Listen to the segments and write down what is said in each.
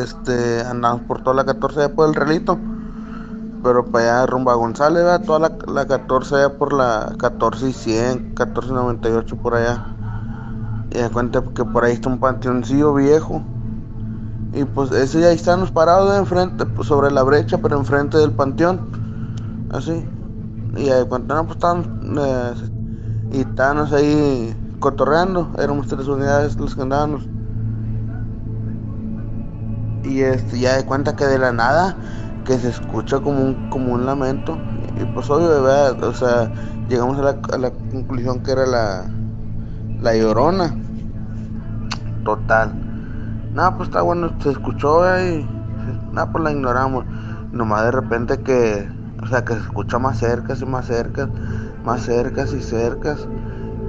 este, andamos por toda la 14 allá por el relito. Pero para allá rumbo a González, ¿verdad? toda la, la 14 allá por la 14 y 100, 14 y 98 por allá. Y da cuenta que por ahí está un panteoncillo viejo. Y pues ese ya estamos parados de enfrente, pues, sobre la brecha, pero enfrente del panteón. Así. Y de cuenta, no, pues estábamos, eh, y estábamos ahí cotorreando. Éramos tres unidades los que andábamos. Y este, ya de cuenta que de la nada, que se escucha como un, como un lamento. Y pues obvio, verdad, o sea, llegamos a la, conclusión que era la, la llorona. Total. Nada, pues está bueno, se escuchó y nada, pues la ignoramos. Nomás de repente que, o sea, que se escucha más cerca y más cerca, más cerca y cerca.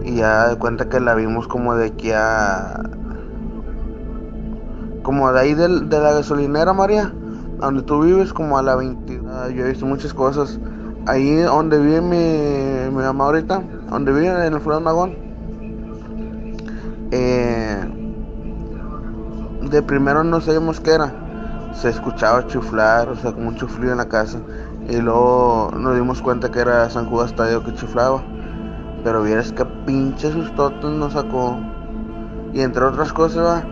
Y ya de cuenta que la vimos como de aquí a. Como de ahí del- de, la gasolinera, María, donde tú vives, como a la 20. ah, Yo he visto muchas cosas. Ahí donde vive mi, mi mamá ahorita, donde vive en el Flores Magón. Eh, de primero no sabíamos qué era. Se escuchaba chuflar, o sea, como un chuflido en la casa. Y luego nos dimos cuenta que era San Judas Tadeo que chuflaba. Pero vieras que pinche sustotes nos sacó. Y entre otras cosas,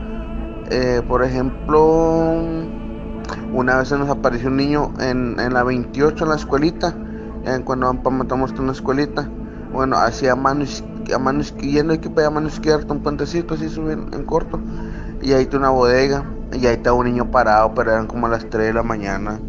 eh, por ejemplo, una vez se nos apareció un niño en, en la 28 en la escuelita. En cuando matamos una escuelita. Bueno, hacia mano, a mano yendo aquí a mano izquierda, un puentecito así subí en, en corto. Y ahí está una bodega. Y ahí está un niño parado, pero eran como las 3 de la mañana.